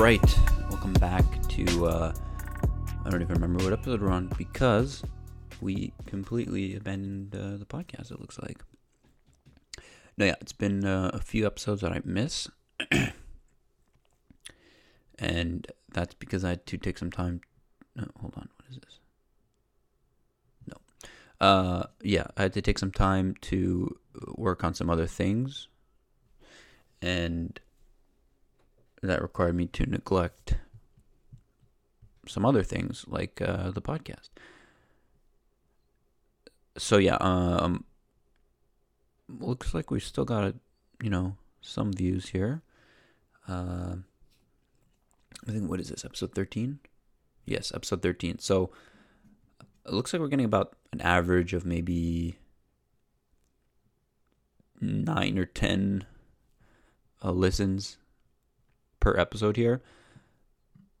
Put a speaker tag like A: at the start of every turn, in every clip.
A: right, welcome back to. Uh, I don't even remember what episode we're on because we completely abandoned uh, the podcast. It looks like. No, yeah, it's been uh, a few episodes that I miss, and that's because I had to take some time. No, hold on, what is this? No, uh, yeah, I had to take some time to work on some other things, and that required me to neglect some other things like uh, the podcast. So yeah, um, looks like we still got you know some views here. Uh, I think what is this episode thirteen? Yes, episode thirteen. So it looks like we're getting about an average of maybe nine or ten uh, listens per episode here.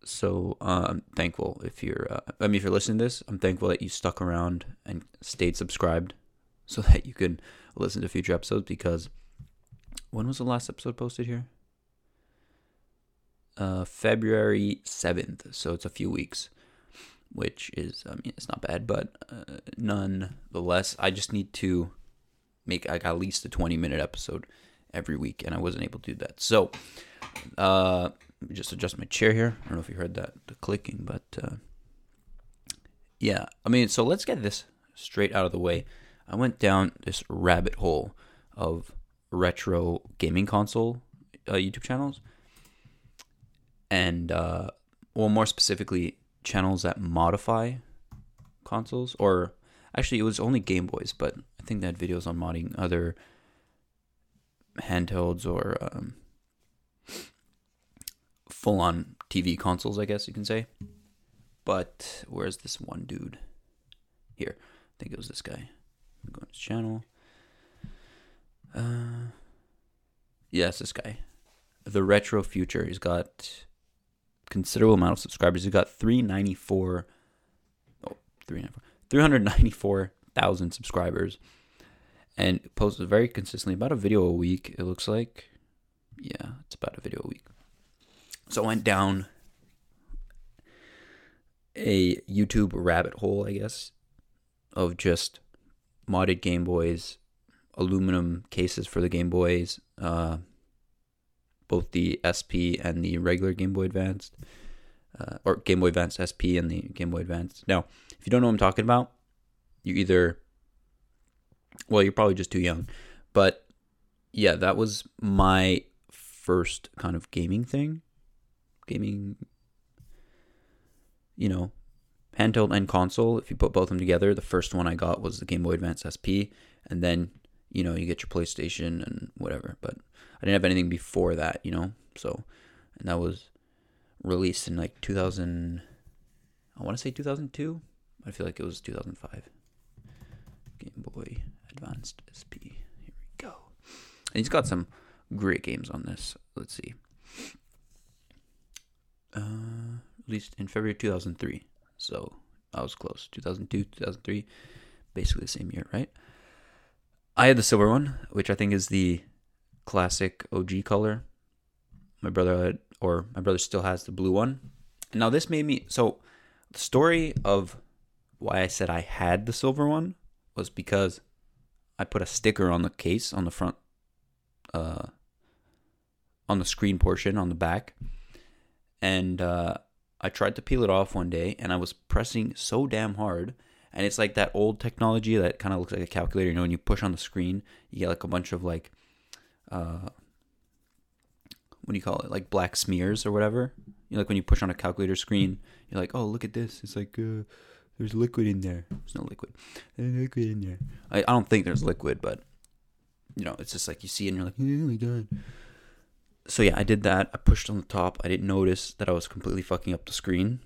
A: So uh, I'm thankful if you're. Uh, I mean, if you're listening to this, I'm thankful that you stuck around and stayed subscribed, so that you can listen to future episodes. Because when was the last episode posted here? Uh, February seventh. So it's a few weeks, which is I mean it's not bad, but uh, nonetheless, I just need to make like at least a 20 minute episode every week, and I wasn't able to do that. So uh, just adjust my chair here. I don't know if you heard that the clicking, but uh, yeah. I mean, so let's get this straight out of the way. I went down this rabbit hole of retro gaming console uh, YouTube channels, and uh, well, more specifically, channels that modify consoles. Or actually, it was only Game Boys, but I think they had videos on modding other handhelds or um, full on TV consoles, I guess you can say. But where's this one dude? Here. I think it was this guy. Go to his channel. Uh Yes, this guy. The Retro Future. He's got considerable amount of subscribers. He's got 394 oh, 394 394,000 subscribers and posts very consistently about a video a week it looks like yeah it's about a video a week so I went down a YouTube rabbit hole, I guess, of just modded Game Boys, aluminum cases for the Game Boys, uh, both the SP and the regular Game Boy Advanced, uh, or Game Boy Advance SP and the Game Boy Advance. Now, if you don't know what I'm talking about, you either, well, you're probably just too young, but yeah, that was my first kind of gaming thing gaming, you know, handheld and console. If you put both of them together, the first one I got was the Game Boy Advance SP, and then you know you get your PlayStation and whatever. But I didn't have anything before that, you know. So, and that was released in like 2000. I want to say 2002. I feel like it was 2005. Game Boy Advanced SP. Here we go. And he's got some great games on this. Let's see uh, released in February 2003. So I was close. 2002, 2003, basically the same year, right? I had the silver one, which I think is the classic OG color. My brother had, or my brother still has the blue one. Now this made me so the story of why I said I had the silver one was because I put a sticker on the case on the front uh on the screen portion on the back and uh, I tried to peel it off one day, and I was pressing so damn hard. And it's like that old technology that kind of looks like a calculator. You know, when you push on the screen, you get like a bunch of like, uh, what do you call it? Like black smears or whatever. You know, like when you push on a calculator screen, you're like, oh, look at this. It's like, uh, there's liquid in there. There's no liquid. There's liquid in there. I, I don't think there's liquid, but you know, it's just like you see and you're like, oh my god so yeah, I did that. I pushed on the top. I didn't notice that I was completely fucking up the screen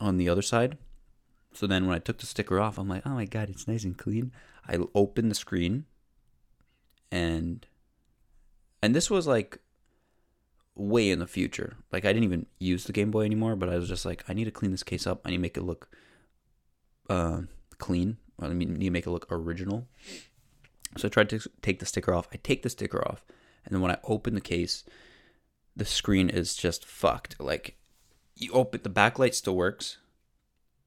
A: on the other side. So then when I took the sticker off, I'm like, oh my god, it's nice and clean. I opened the screen and and this was like way in the future. Like I didn't even use the Game Boy anymore, but I was just like, I need to clean this case up. I need to make it look uh, clean. I mean, need to make it look original. So I tried to take the sticker off. I take the sticker off, and then when I open the case, the screen is just fucked. Like you open the backlight still works,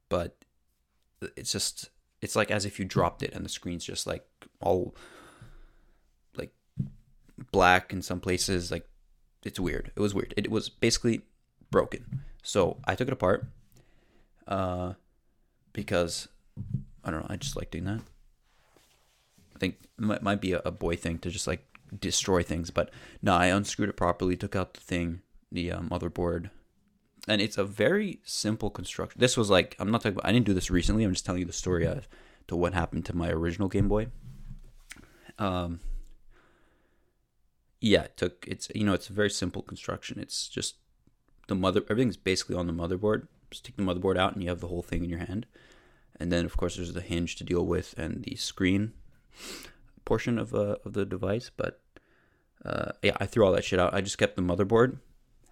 A: but it's just it's like as if you dropped it and the screen's just like all like black in some places like it's weird it was weird it was basically broken so i took it apart uh because i don't know i just like doing that i think it might, be a, a boy thing to just like destroy things but no i unscrewed it properly took out the thing the uh, motherboard and it's a very simple construction. This was like I'm not talking about. I didn't do this recently. I'm just telling you the story of to what happened to my original Game Boy. Um. Yeah, it took it's you know it's a very simple construction. It's just the mother everything's basically on the motherboard. Just take the motherboard out and you have the whole thing in your hand. And then of course there's the hinge to deal with and the screen portion of uh, of the device. But uh, yeah, I threw all that shit out. I just kept the motherboard.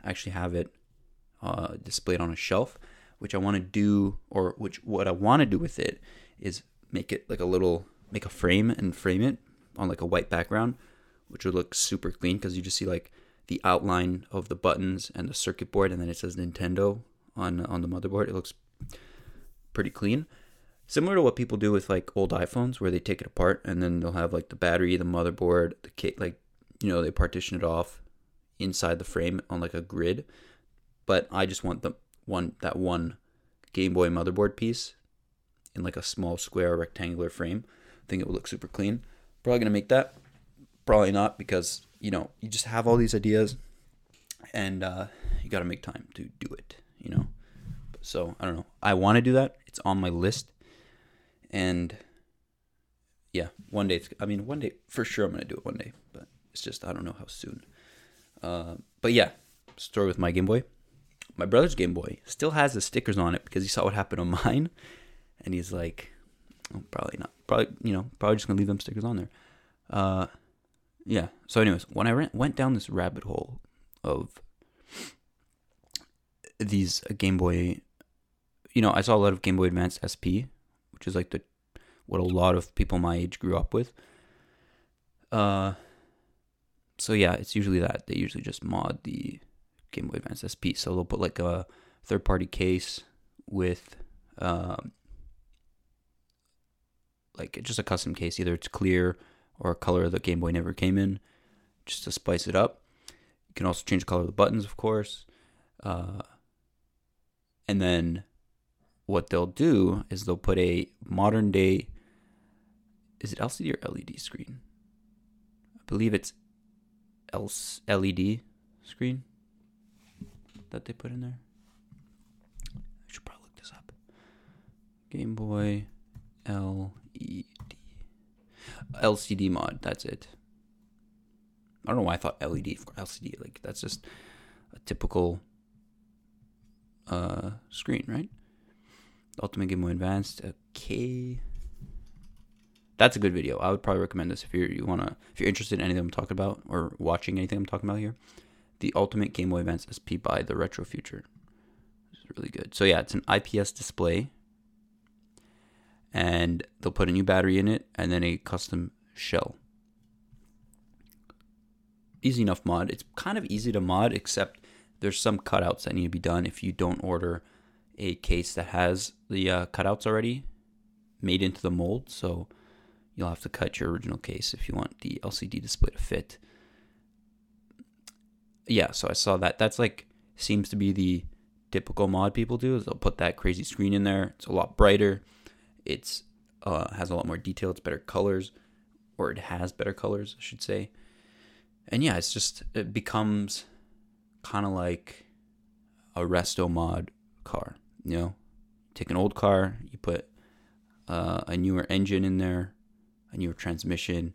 A: I actually have it uh, displayed on a shelf, which I want to do, or which what I want to do with it is make it like a little, make a frame and frame it on like a white background, which would look super clean because you just see like the outline of the buttons and the circuit board, and then it says Nintendo on on the motherboard. It looks pretty clean. Similar to what people do with like old iPhones, where they take it apart and then they'll have like the battery, the motherboard, the kit, like you know they partition it off inside the frame on like a grid but I just want the one that one Game Boy motherboard piece in like a small square rectangular frame. I think it would look super clean. Probably gonna make that. Probably not because you know you just have all these ideas, and uh, you got to make time to do it. You know, so I don't know. I want to do that. It's on my list, and yeah, one day. I mean, one day for sure. I'm gonna do it one day, but it's just I don't know how soon. Uh, but yeah, story with my Game Boy my brother's Game Boy still has the stickers on it because he saw what happened on mine, and he's like, oh, probably not. Probably you know probably just gonna leave them stickers on there. Uh, yeah. So, anyways, when I went down this rabbit hole of these Game Boy, you know, I saw a lot of Game Boy Advance SP, which is like the what a lot of people my age grew up with. Uh, so yeah, it's usually that they usually just mod the Game Boy Advance SP. So they'll put like a third party case with um, like just a custom case. Either it's clear or a color that Game Boy never came in, just to spice it up. You can also change the color of the buttons, of course. Uh, and then what they'll do is they'll put a modern day is it LCD or LED screen? I believe it's LED screen that they put in there? I should probably look this up. Game Boy LED. LCD mod, that's it. I don't know why I thought LED for LCD. Like, that's just a typical uh, screen, right? Ultimate Game Boy Advanced. Okay. That's a good video. I would probably recommend this if you're you wanna if you're interested in anything I'm talking about or watching anything I'm talking about here the Ultimate Game Boy Advance SP by the Retro Future. It's really good. So yeah, it's an IPS display, and they'll put a new battery in it and then a custom shell. Easy enough mod. It's kind of easy to mod, except there's some cutouts that need to be done if you don't order a case that has the uh, cutouts already made into the mold. So you'll have to cut your original case if you want the LCD display to fit yeah, so I saw that. That's like seems to be the typical mod people do is they'll put that crazy screen in there. It's a lot brighter. It's uh, has a lot more detail. It's better colors, or it has better colors, I should say. And yeah, it's just it becomes kind of like a resto mod car. You know, take an old car, you put uh, a newer engine in there, a newer transmission,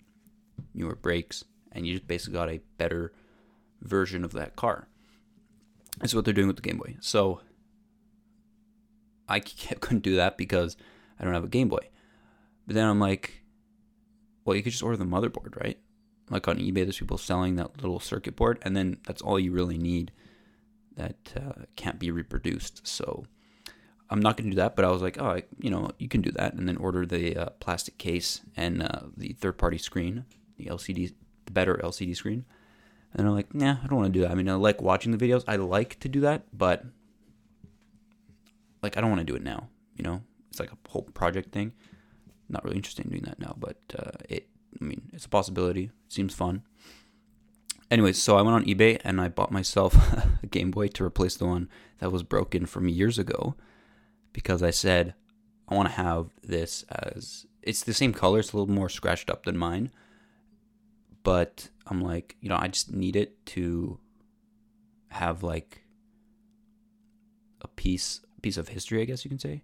A: newer brakes, and you just basically got a better version of that car. That's what they're doing with the Game Boy. So I couldn't do that because I don't have a Game Boy. But then I'm like, well, you could just order the motherboard, right? Like on eBay, there's people selling that little circuit board, and then that's all you really need that uh, can't be reproduced. So I'm not going to do that, but I was like, oh, I, you know, you can do that, and then order the uh, plastic case and uh, the third-party screen, the LCD, the better LCD screen, And I'm like, nah, I don't want to do that. I mean, I like watching the videos. I like to do that, but like I don't want to do it now. You know, it's like a whole project thing. Not really interested in doing that now, but uh, it. I mean, it's a possibility. It seems fun. Anyways, so I went on eBay and I bought myself a Game Boy to replace the one that was broken from years ago, because I said I want to have this as it's the same color. It's a little more scratched up than mine, but I'm like, you know, I just need it to have like a piece piece of history, I guess you can say.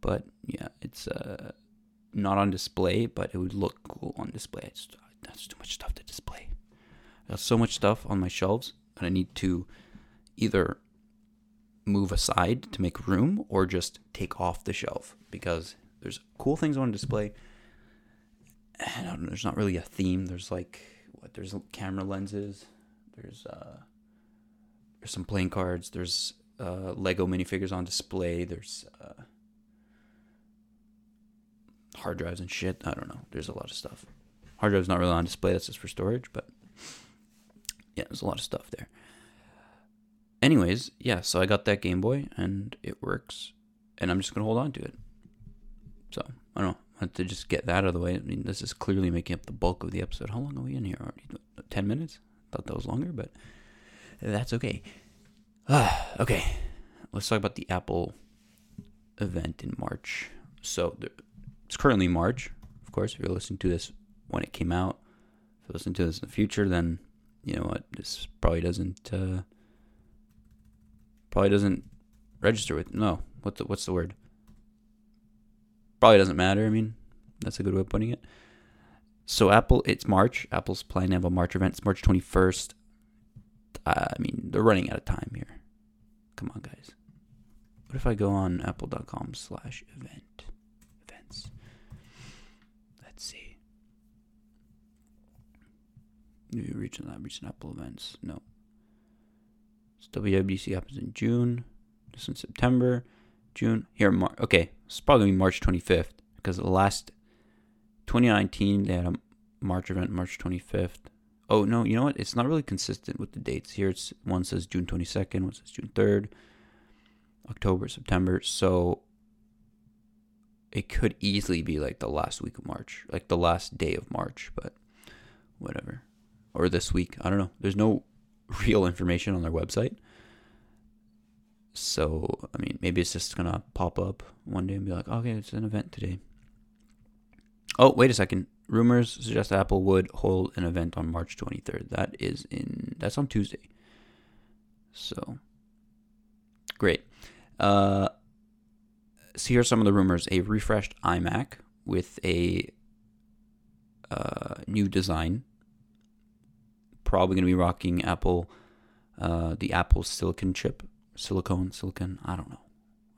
A: But yeah, it's uh not on display, but it would look cool on display. It's, that's too much stuff to display. I got so much stuff on my shelves, and I need to either move aside to make room or just take off the shelf because there's cool things on display. And there's not really a theme. There's like what? There's camera lenses. There's uh, there's some playing cards. There's uh, Lego minifigures on display. There's uh, hard drives and shit. I don't know. There's a lot of stuff. Hard drive's not really on display. That's just for storage. But yeah, there's a lot of stuff there. Anyways, yeah. So I got that Game Boy and it works, and I'm just gonna hold on to it. So I don't know. I have to just get that out of the way. I mean, this is clearly making up the bulk of the episode. How long are we in here already? Ten minutes? Thought that was longer, but that's okay. Okay. Let's talk about the Apple event in March. So it's currently March, of course. If you're listening to this when it came out, if you listen to this in the future, then you know what? This probably doesn't uh, probably doesn't register with no. What's the, what's the word? probably doesn't matter. I mean, that's a good way of putting it. So Apple, it's March. Apple's planning to have a March event. It's March 21st. Uh, I mean, they're running out of time here. Come on, guys. What if I go on apple.com slash event events? Let's see. Maybe recent, recent Apple events. No. WWDC happens in June. This in September. June. Here, Mar- okay, it's probably March 25th because the last 2019 they had a March event, March 25th. Oh no, you know what? It's not really consistent with the dates. Here, it's one says June 22nd, one says June 3rd, October, September. So it could easily be like the last week of March, like the last day of March, but whatever. Or this week. I don't know. There's no real information on their website. So, I mean, maybe it's just going to pop up one day and be like, okay, it's an event today. Oh, wait a second. Rumors suggest Apple would hold an event on March 23rd. That is in, that's on Tuesday. So, great. Uh, so here's some of the rumors. A refreshed iMac with a uh, new design. Probably going to be rocking Apple, uh, the Apple Silicon chip silicone, silicon. I don't know.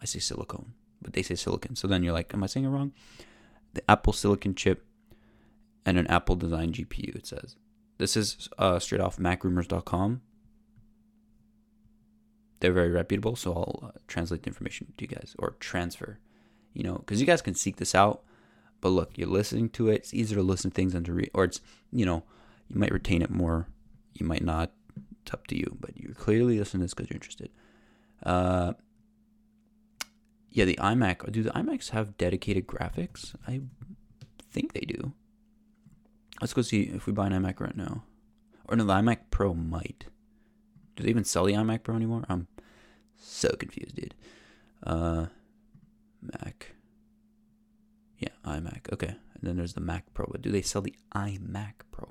A: I say silicone, but they say silicon. So then you're like, am I saying it wrong? The Apple Silicon chip and an Apple design GPU. It says this is uh, straight off MacRumors.com. They're very reputable, so I'll uh, translate the information to you guys or transfer. You know, because you guys can seek this out. But look, you're listening to it. It's easier to listen to things than to read, or it's you know, you might retain it more. You might not. It's up to you. But you're clearly listening to this because you're interested. Uh, yeah, the iMac. Do the iMacs have dedicated graphics? I think they do. Let's go see if we buy an iMac right now. Or no, the iMac Pro might. Do they even sell the iMac Pro anymore? I'm so confused, dude. Uh, Mac. Yeah, iMac. Okay. And then there's the Mac Pro. But do they sell the iMac Pro?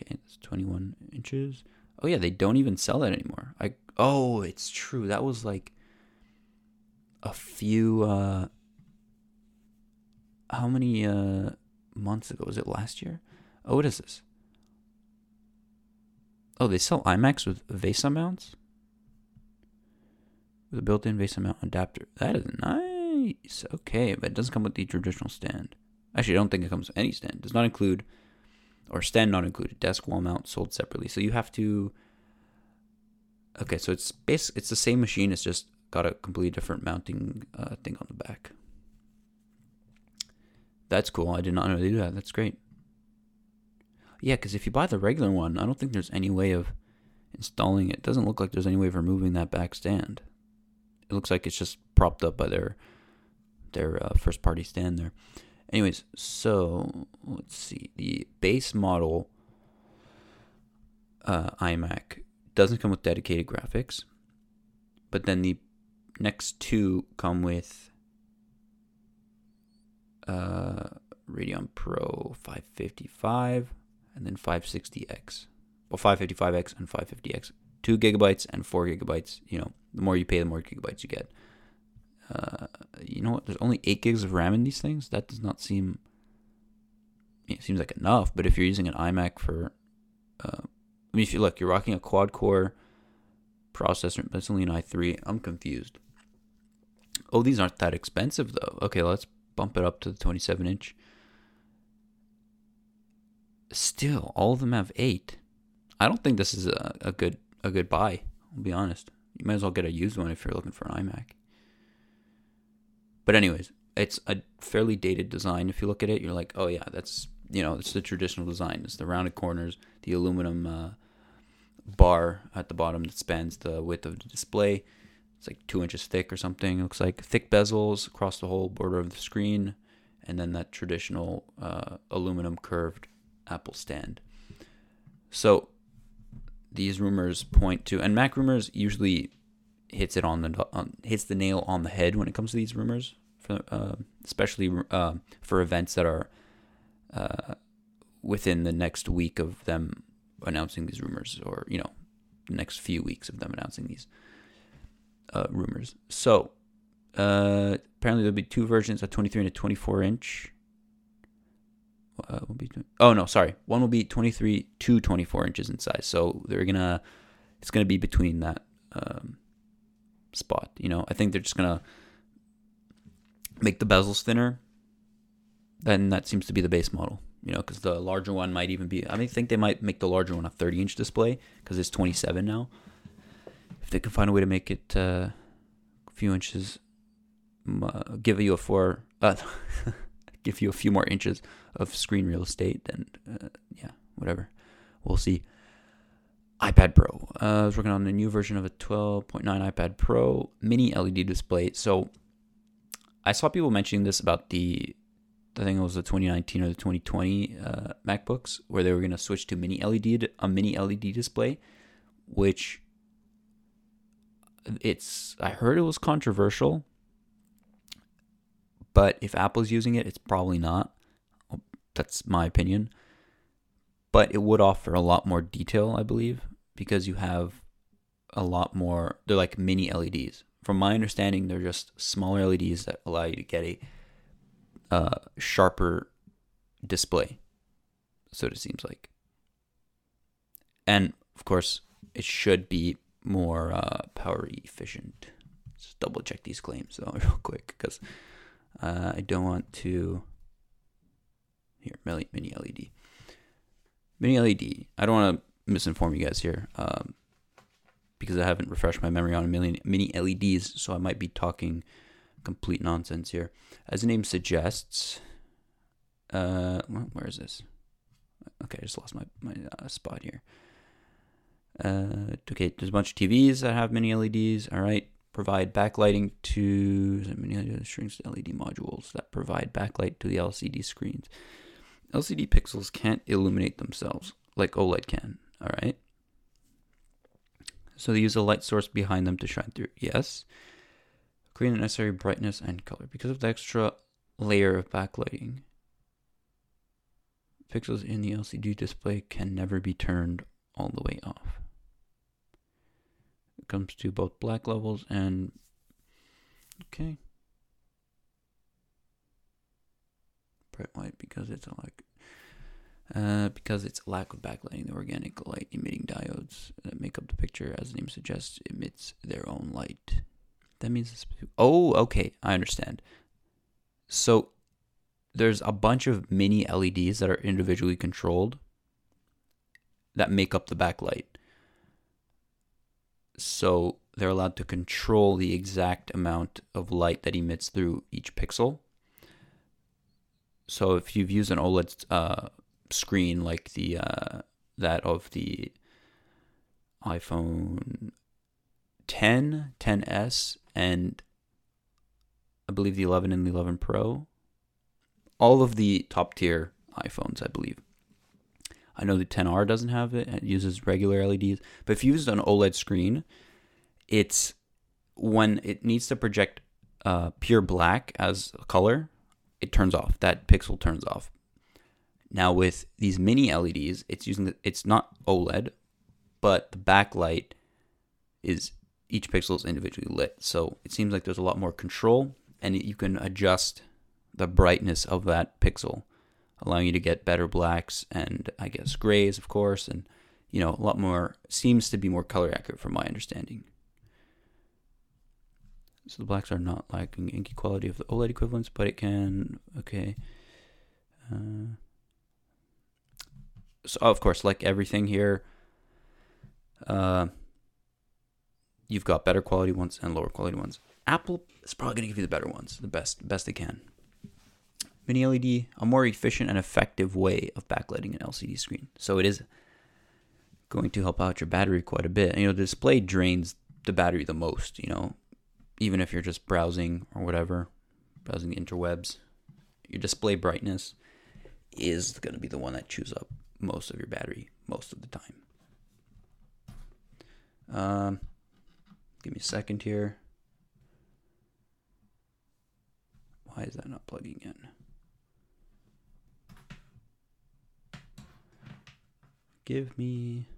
A: Okay, it's 21 inches. Oh yeah, they don't even sell that anymore. I oh, it's true. That was like a few uh how many uh months ago was it last year? Oh, what is this? Oh, they sell iMacs with VESA mounts? With a built-in VESA mount adapter. That is nice. Okay, but it doesn't come with the traditional stand. Actually, I don't think it comes with any stand. It does not include or stand not included. Desk wall mount sold separately. So you have to. Okay, so it's base. It's the same machine. It's just got a completely different mounting uh, thing on the back. That's cool. I did not know they do that. That's great. Yeah, because if you buy the regular one, I don't think there's any way of installing it. it. Doesn't look like there's any way of removing that back stand. It looks like it's just propped up by their their uh, first party stand there. Anyways, so let's see. The base model uh, iMac doesn't come with dedicated graphics, but then the next two come with uh, Radeon Pro 555 and then 560X. Well, 555X and 550X. Two gigabytes and four gigabytes. You know, the more you pay, the more gigabytes you get. Uh, you know what? There's only eight gigs of RAM in these things. That does not seem. It seems like enough, but if you're using an iMac for, uh, I mean, if you look, you're rocking a quad core processor, but it's only an i3. I'm confused. Oh, these aren't that expensive though. Okay, let's bump it up to the 27 inch. Still, all of them have eight. I don't think this is a, a good a good buy. I'll be honest. You might as well get a used one if you're looking for an iMac. But anyways, it's a fairly dated design. If you look at it, you're like, oh yeah, that's you know, it's the traditional design. It's the rounded corners, the aluminum uh, bar at the bottom that spans the width of the display. It's like two inches thick or something. It looks like thick bezels across the whole border of the screen, and then that traditional uh, aluminum curved Apple stand. So these rumors point to, and Mac rumors usually hits it on the on, hits the nail on the head when it comes to these rumors, uh, especially uh, for events that are uh, within the next week of them announcing these rumors, or you know, the next few weeks of them announcing these uh, rumors. So uh, apparently there'll be two versions, a 23 and a 24 inch. Will be oh no sorry one will be 23 to 24 inches in size so they're gonna it's gonna be between that um, spot. You know, I think they're just gonna make the bezels thinner. Then that seems to be the base model. You know, because the larger one might even be. I mean, think they might make the larger one a 30 inch display because it's 27 now. If they can find a way to make it uh, a few inches, uh, give you a four, uh, give you a few more inches of screen real estate, then uh, yeah, whatever. We'll see iPad Pro. Uh, I was working on a new version of a 12.9 iPad Pro mini LED display. So I saw people mentioning this about the, I think it was the 2019 or the 2020 uh, MacBooks, where they were going to switch to mini LED, a mini LED display, which it's, I heard it was controversial, but if Apple's using it, it's probably not. That's my opinion but it would offer a lot more detail, I believe, because you have a lot more. They're like mini LEDs. From my understanding, they're just smaller LEDs that allow you to get a uh, sharper display. So it seems like, and of course, it should be more uh, power efficient. Let's double check these claims though, real quick, because uh, I don't want to. Here, mini LED. Mini LED. I don't want to misinform you guys here um, because I haven't refreshed my memory on a million mini LEDs, so I might be talking complete nonsense here. As the name suggests, uh, where is this? Okay, I just lost my my uh, spot here. Uh, okay, there's a bunch of TVs that have mini LEDs. All right, provide backlighting to many strings LED modules that provide backlight to the LCD screens. LCD pixels can't illuminate themselves like OLED can. All right. So they use a light source behind them to shine through. Yes. Create the necessary brightness and color. Because of the extra layer of backlighting, pixels in the LCD display can never be turned all the way off. It comes to both black levels and okay. Bright white because it's a like uh, because its lack of backlighting, the organic light emitting diodes that make up the picture, as the name suggests, emits their own light. That means, oh, okay, I understand. So there's a bunch of mini LEDs that are individually controlled that make up the backlight. So they're allowed to control the exact amount of light that emits through each pixel. So if you've used an OLED uh, screen like the uh, that of the iPhone 10, 10s, and I believe the 11 and the 11 Pro. All of the top tier iPhones, I believe. I know the 10R doesn't have it; it uses regular LEDs. But if you use an OLED screen, it's when it needs to project uh, pure black as a color, it turns off. That pixel turns off. Now with these mini LEDs, it's using the, it's not OLED, but the backlight is each pixel is individually lit. So it seems like there's a lot more control, and you can adjust the brightness of that pixel, allowing you to get better blacks and I guess grays, of course, and you know a lot more. Seems to be more color accurate from my understanding. So the blacks are not lacking inky quality of the OLED equivalents, but it can okay. Uh, so of course, like everything here, uh, you've got better quality ones and lower quality ones. Apple is probably going to give you the better ones, the best, best they can. Mini LED, a more efficient and effective way of backlighting an LCD screen. So it is going to help out your battery quite a bit. And, you know, the display drains the battery the most. You know, even if you're just browsing or whatever, browsing the interwebs, your display brightness is going to be the one that chews up most of your battery most of the time. Um, give me a second here. Why is that not plugging in? Give me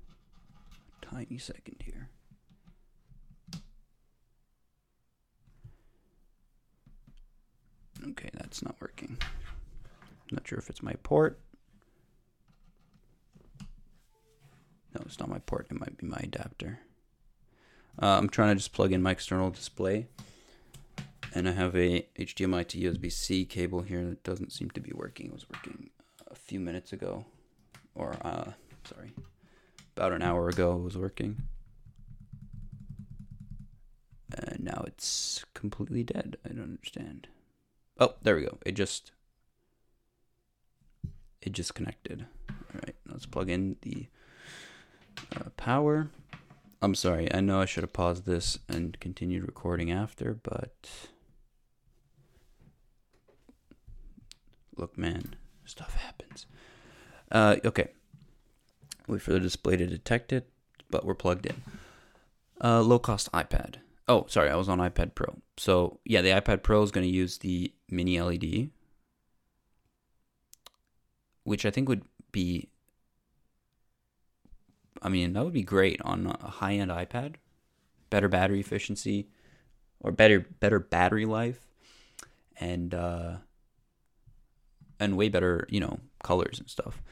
A: a tiny second here. Okay, that's not working. Not sure if it's my port. It's not my port. It might be my adapter. Uh, I'm trying to just plug in my external display. And I have a HDMI to USB-C cable here that doesn't seem to be working. It was working a few minutes ago. Or, uh, sorry, about an hour ago it was working. And now it's completely dead. I don't understand. Oh, there we go. It just it just connected. All right, let's plug in the uh, power. I'm sorry. I know I should have paused this and continued recording after, but look, man, stuff happens. Uh, okay. Wait for the display to detect it, but we're plugged in. Uh, low cost iPad. Oh, sorry, I was on iPad Pro. So yeah, the iPad Pro is going to use the mini LED, which I think would be. I mean, that would be great on a high end iPad. Better battery efficiency, or better better battery life, and uh, and way better you know colors and stuff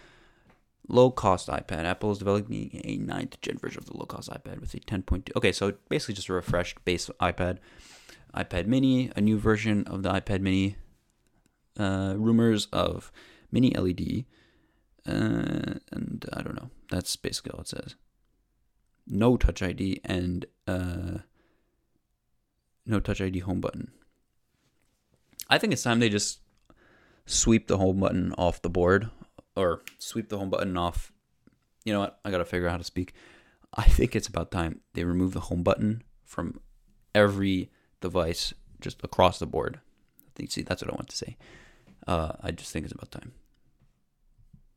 A: low cost iPad. Apple is developing a ninth gen version of the low cost iPad with a 10.2. Okay, so basically just a refreshed base iPad. iPad mini, a new version of the iPad mini. Uh, rumors of mini LED. Uh, and I don't know. That's basically all it says. No Touch ID and uh, no Touch ID home button. I think it's time they just sweep the home button off the board or sweep the home button off. You know what? I gotta figure out how to speak. I think it's about time they remove the home button from every device just across the board. I think see that's what I want to say. Uh, I just think it's about time.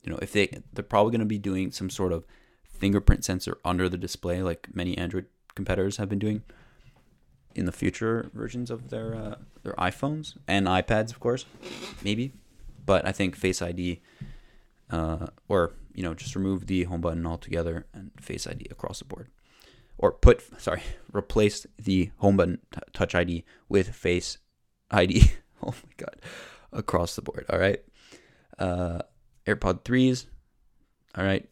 A: You know, if they they're probably going to be doing some sort of fingerprint sensor under the display, like many Android competitors have been doing in the future versions of their uh, their iPhones and iPads, of course, maybe. But I think Face ID uh, or you know just remove the home button altogether and Face ID across the board, or put sorry replace the home button t- Touch ID with Face ID. oh my god, across the board. All right, uh, AirPod threes. All right.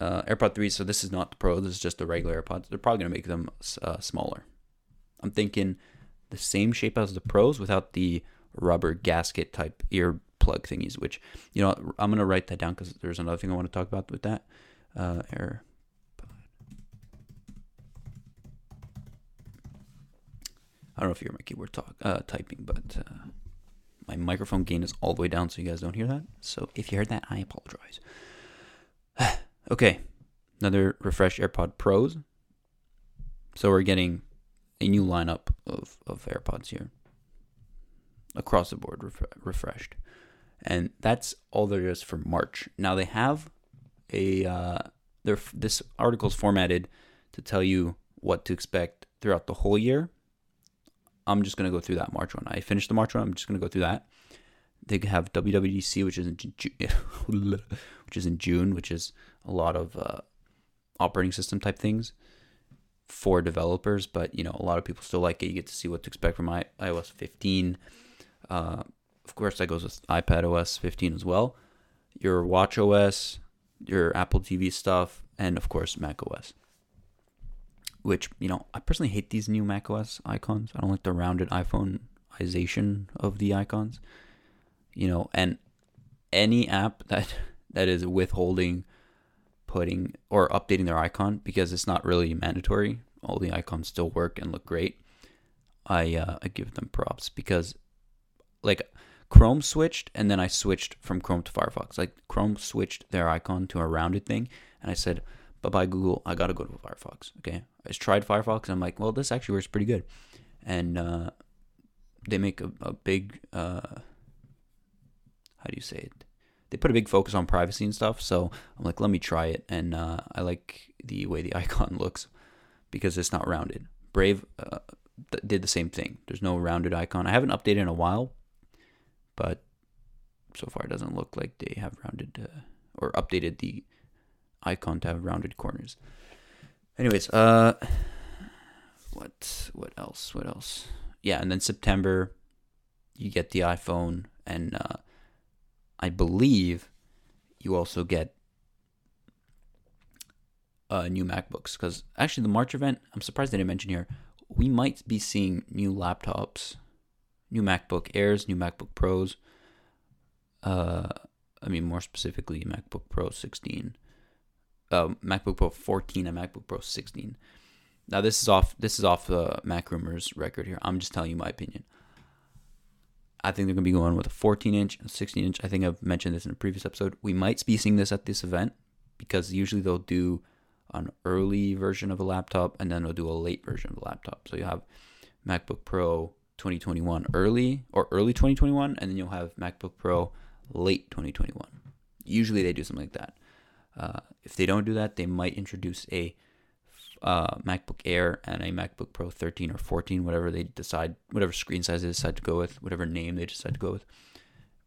A: Uh, AirPod 3s, so this is not the Pro, this is just the regular AirPods. They're probably going to make them uh, smaller. I'm thinking the same shape as the Pros without the rubber gasket type ear plug thingies, which, you know, I'm going to write that down because there's another thing I want to talk about with that. Uh, error. I don't know if you're my keyboard talk, uh, typing, but uh, my microphone gain is all the way down so you guys don't hear that. So if you heard that, I apologize. okay, another Refresh AirPod Pros. So we're getting a new lineup of, of AirPods here across the board, ref- refreshed. And that's all there is for March. Now they have a, uh, this article is formatted to tell you what to expect throughout the whole year. I'm just going to go through that March one. I finished the March one. I'm just going to go through that. They have WWDC, which is in June, which is in June, which is a lot of uh, operating system type things for developers. But you know, a lot of people still like it. You get to see what to expect from iOS 15. Uh, of course, that goes with iPad OS 15 as well. Your Watch OS, your Apple TV stuff, and of course Mac OS which you know I personally hate these new macOS icons. I don't like the rounded iPhoneization of the icons. You know, and any app that that is withholding putting or updating their icon because it's not really mandatory. All the icons still work and look great. I uh, I give them props because like Chrome switched and then I switched from Chrome to Firefox. Like Chrome switched their icon to a rounded thing and I said, "Bye by Google, I got to go to Firefox." Okay? I tried Firefox and I'm like, well, this actually works pretty good. And uh, they make a, a big, uh, how do you say it? They put a big focus on privacy and stuff. So I'm like, let me try it. And uh, I like the way the icon looks because it's not rounded. Brave uh, th- did the same thing. There's no rounded icon. I haven't updated in a while, but so far it doesn't look like they have rounded uh, or updated the icon to have rounded corners. Anyways, uh, what what else? What else? Yeah, and then September, you get the iPhone, and uh, I believe you also get uh, new MacBooks. Because actually, the March event, I'm surprised they didn't mention here. We might be seeing new laptops, new MacBook Airs, new MacBook Pros. Uh, I mean, more specifically, MacBook Pro 16 uh, MacBook Pro 14 and MacBook Pro 16. Now this is off this is off the Mac Rumors record here. I'm just telling you my opinion. I think they're going to be going with a 14 inch and 16 inch. I think I've mentioned this in a previous episode. We might be seeing this at this event because usually they'll do an early version of a laptop and then they'll do a late version of a laptop. So you have MacBook Pro 2021 early or early 2021 and then you'll have MacBook Pro late 2021. Usually they do something like that. Uh, if they don't do that, they might introduce a uh, MacBook Air and a MacBook Pro 13 or 14, whatever they decide, whatever screen size they decide to go with, whatever name they decide to go with,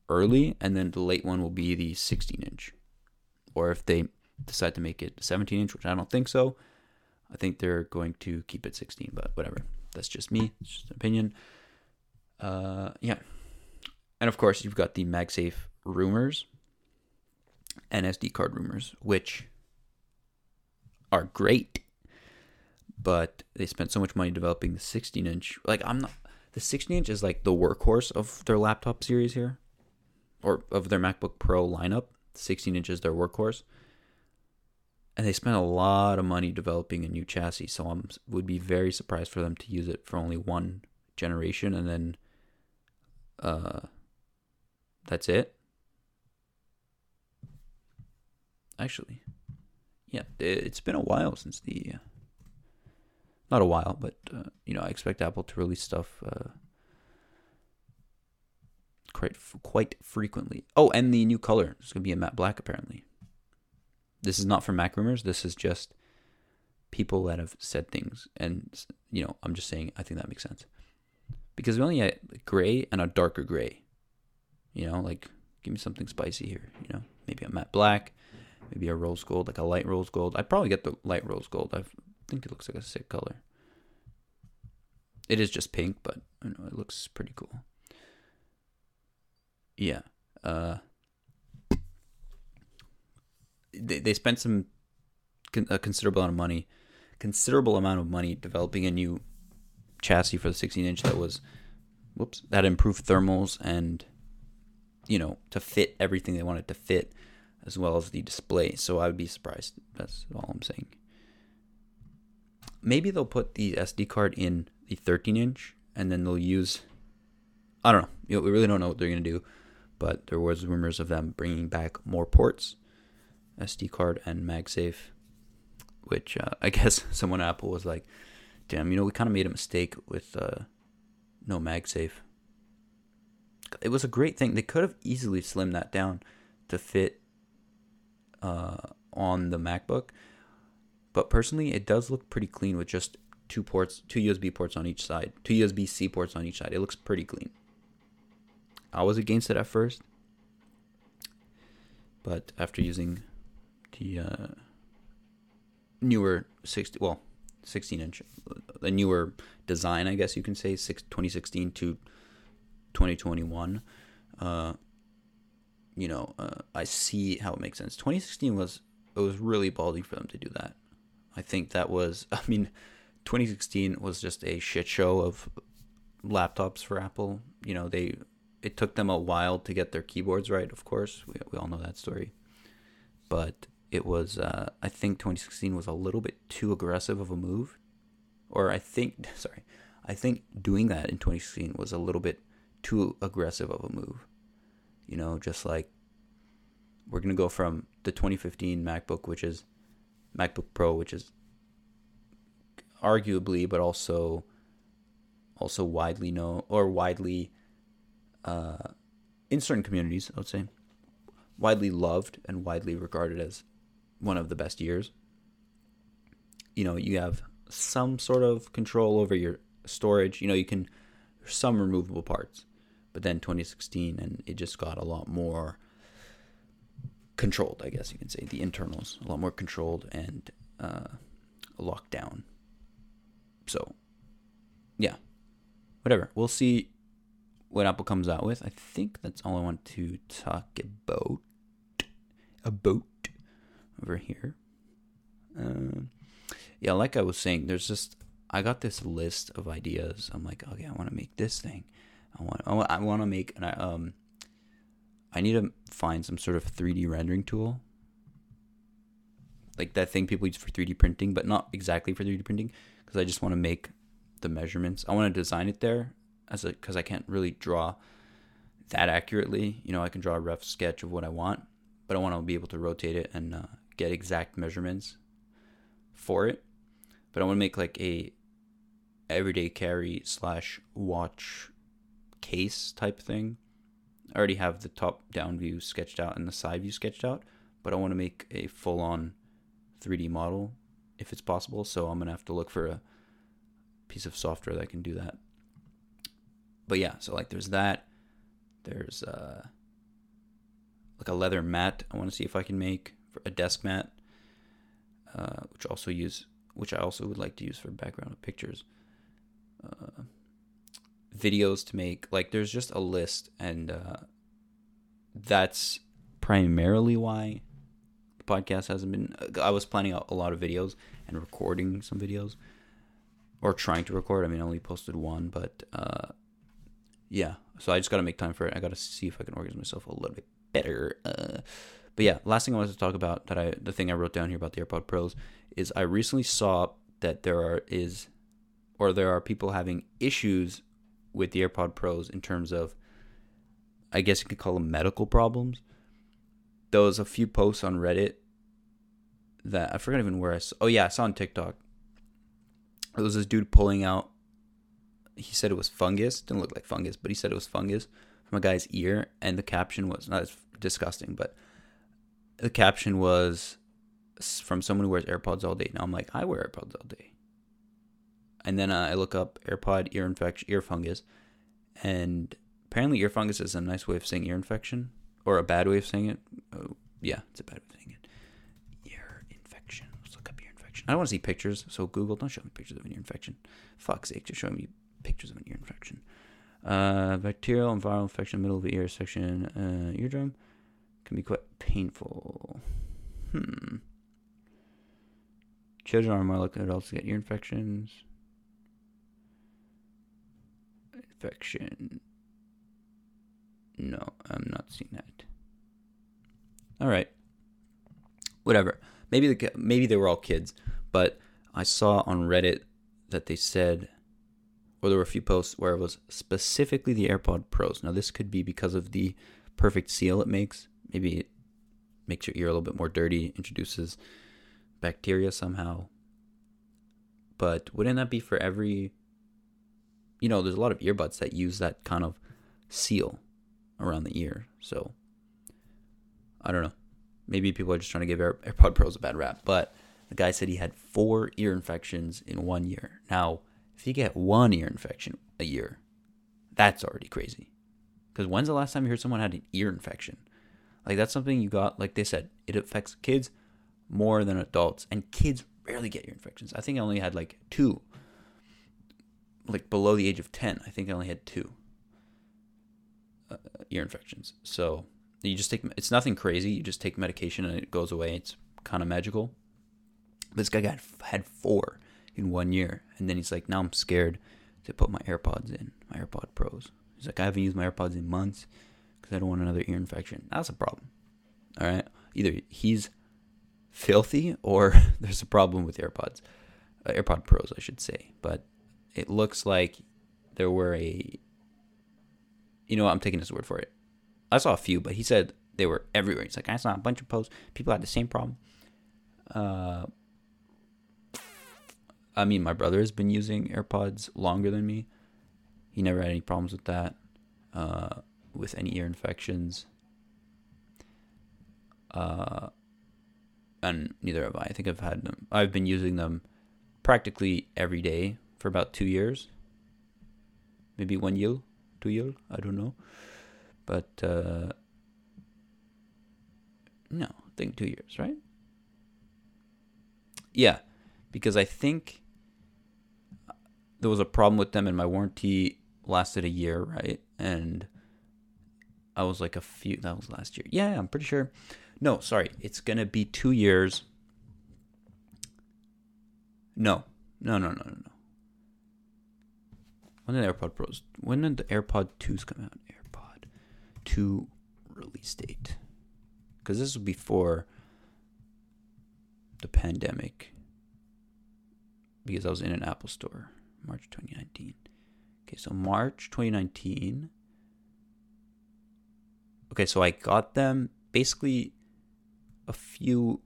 A: early, and then the late one will be the 16 inch. Or if they decide to make it 17 inch, which I don't think so, I think they're going to keep it 16, but whatever. That's just me, it's just an opinion. Uh, yeah. And of course, you've got the MagSafe rumors and SD card rumors, which are great, but they spent so much money developing the 16 inch. Like, I'm not. The 16 inch is like the workhorse of their laptop series here, or of their MacBook Pro lineup. 16 inch is their workhorse. And they spent a lot of money developing a new chassis, so I would be very surprised for them to use it for only one generation and then uh, that's it. Actually. Yeah, it's been a while since the. Uh, not a while, but uh, you know, I expect Apple to release stuff uh, quite quite frequently. Oh, and the new color is gonna be a matte black apparently. This is not from Mac rumors. This is just people that have said things, and you know, I'm just saying. I think that makes sense because we only had gray and a darker gray. You know, like give me something spicy here. You know, maybe a matte black, maybe a rose gold, like a light rose gold. I'd probably get the light rose gold. I think it looks like a sick color. It is just pink, but I know it looks pretty cool. Yeah. Uh, they they spent some a considerable amount of money, considerable amount of money developing a new chassis for the 16 inch that was, whoops, that improved thermals and, you know, to fit everything they wanted to fit as well as the display. So I would be surprised. That's all I'm saying. Maybe they'll put the SD card in the 13 inch and then they'll use I don't know. You know, we really don't know what they're gonna do, but there was rumors of them bringing back more ports, SD card and MagSafe, which uh, I guess someone at Apple was like, "Damn, you know, we kind of made a mistake with uh, no MagSafe." It was a great thing. They could have easily slimmed that down to fit uh, on the MacBook, but personally, it does look pretty clean with just two ports, two USB ports on each side, two USB C ports on each side. It looks pretty clean. I was against it at first, but after using the uh, newer 60, well, 16 inch, the newer design, I guess you can say, six, 2016 to 2021, uh, you know, uh, I see how it makes sense. 2016 was it was really ballsy for them to do that. I think that was, I mean, 2016 was just a shit show of laptops for Apple. You know, they it took them a while to get their keyboards right. Of course, we we all know that story, but it was uh, I think 2016 was a little bit too aggressive of a move, or I think sorry, I think doing that in 2016 was a little bit too aggressive of a move. You know, just like we're gonna go from the 2015 MacBook, which is MacBook Pro, which is arguably, but also also widely known or widely uh, in certain communities, I would say, widely loved and widely regarded as one of the best years. You know, you have some sort of control over your storage. You know, you can some removable parts, but then 2016 and it just got a lot more controlled. I guess you can say the internals a lot more controlled and uh, locked down. So, yeah, whatever. We'll see what Apple comes out with. I think that's all I want to talk about. About over here. Uh, yeah, like I was saying, there's just I got this list of ideas. I'm like, okay, I want to make this thing. I want I want, to make and I um I need to find some sort of 3D rendering tool. Like that thing people use for 3D printing, but not exactly for 3D printing because I just want to make the measurements. I want to design it there as a because I can't really draw that accurately. You know, I can draw a rough sketch of what I want, but I want to be able to rotate it and uh, get exact measurements for it. But I want to make like a everyday carry slash watch case type thing. I already have the top down view sketched out and the side view sketched out, but I want to make a full on 3D model if it's possible. So I'm gonna have to look for a piece of software that can do that but yeah, so like there's that. There's uh like a leather mat. I want to see if I can make for a desk mat, uh, which also use which I also would like to use for background of pictures. Uh, videos to make like there's just a list and uh, that's primarily why the podcast hasn't been i was planning out a lot of videos and recording some videos or trying to record i mean i only posted one but uh, yeah, so I just got to make time for it. I got to see if I can organize myself a little bit better. Uh, but yeah, last thing I wanted to talk about that I the thing I wrote down here about the AirPod Pros is I recently saw that there are is or there are people having issues with the AirPod Pros in terms of I guess you could call them medical problems. There was a few posts on Reddit that I forgot even where I saw. Oh yeah, I saw on TikTok. It was this dude pulling out he said it was fungus. Didn't look like fungus, but he said it was fungus from a guy's ear, and the caption was not as disgusting, but the caption was from someone who wears AirPods all day. Now I'm like, I wear AirPods all day, and then uh, I look up AirPod ear infection, ear fungus, and apparently ear fungus is a nice way of saying ear infection or a bad way of saying it. Oh, yeah, it's a bad way of saying it. Ear infection. Let's look up ear infection. I don't want to see pictures, so Google, don't show me pictures of an ear infection. Fuck's sake, just show me pictures of an ear infection. Uh, bacterial and viral infection middle of the ear section, uh, eardrum can be quite painful. Hmm. Children are more likely adults to get ear infections. Infection. No, I'm not seeing that. All right. Whatever. Maybe the maybe they were all kids, but I saw on Reddit that they said or there were a few posts where it was specifically the AirPod Pros. Now, this could be because of the perfect seal it makes. Maybe it makes your ear a little bit more dirty, introduces bacteria somehow. But wouldn't that be for every. You know, there's a lot of earbuds that use that kind of seal around the ear. So, I don't know. Maybe people are just trying to give Air- AirPod Pros a bad rap. But the guy said he had four ear infections in one year. Now, if you get one ear infection a year, that's already crazy. Because when's the last time you heard someone had an ear infection? Like that's something you got. Like they said, it affects kids more than adults, and kids rarely get ear infections. I think I only had like two. Like below the age of ten, I think I only had two uh, ear infections. So you just take. It's nothing crazy. You just take medication and it goes away. It's kind of magical. This guy got had four in one year, and then he's like, now I'm scared to put my AirPods in, my AirPod Pros. He's like, I haven't used my AirPods in months because I don't want another ear infection. That's a problem. All right, either he's filthy or there's a problem with AirPods, uh, AirPod Pros, I should say. But it looks like there were a, you know, what, I'm taking his word for it. I saw a few, but he said they were everywhere. He's like, I saw a bunch of posts. People had the same problem. Uh, I mean, my brother has been using AirPods longer than me. He never had any problems with that, uh, with any ear infections. Uh, and neither have I. I think I've had them. I've been using them practically every day for about two years. Maybe one year, two years. I don't know, but uh, no, I think two years, right? Yeah, because I think there was a problem with them and my warranty lasted a year, right? And I was like a few that was last year. Yeah, I'm pretty sure. No, sorry. It's to be 2 years. No. No, no, no, no, no. When did AirPod Pros? When did the AirPod 2s come out? AirPod 2 release date. Cuz this was before the pandemic. Because I was in an Apple store. March 2019. Okay, so March 2019. Okay, so I got them basically a few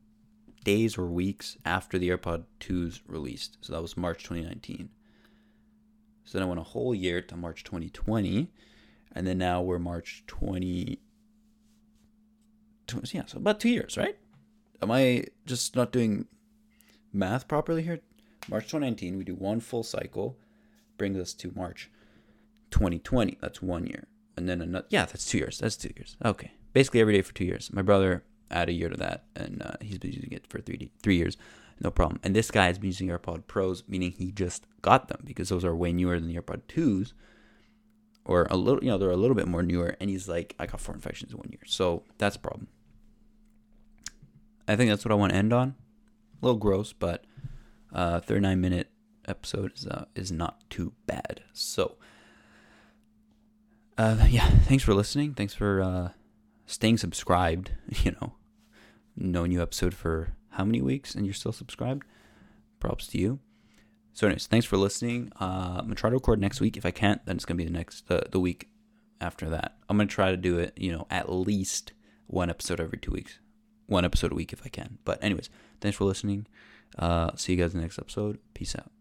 A: days or weeks after the AirPod 2s released. So that was March 2019. So then I went a whole year to March 2020. And then now we're March 20. Yeah, so about two years, right? Am I just not doing math properly here? March 2019, we do one full cycle, brings us to March 2020. That's one year. And then another, yeah, that's two years. That's two years. Okay. Basically every day for two years. My brother add a year to that, and uh, he's been using it for three three years, no problem. And this guy has been using AirPod Pros, meaning he just got them because those are way newer than the AirPod Twos, or a little, you know, they're a little bit more newer. And he's like, I got four infections in one year, so that's a problem. I think that's what I want to end on. A little gross, but uh, 39 minute episode is uh, is not too bad. So, uh, yeah, thanks for listening. Thanks for uh, staying subscribed. You know, no new episode for how many weeks, and you're still subscribed. Props to you. So, anyways, thanks for listening. Uh, I'm gonna try to record next week. If I can't, then it's gonna be the next uh, the week after that. I'm gonna try to do it. You know, at least one episode every two weeks, one episode a week if I can. But anyways, thanks for listening. Uh, see you guys in the next episode. Peace out.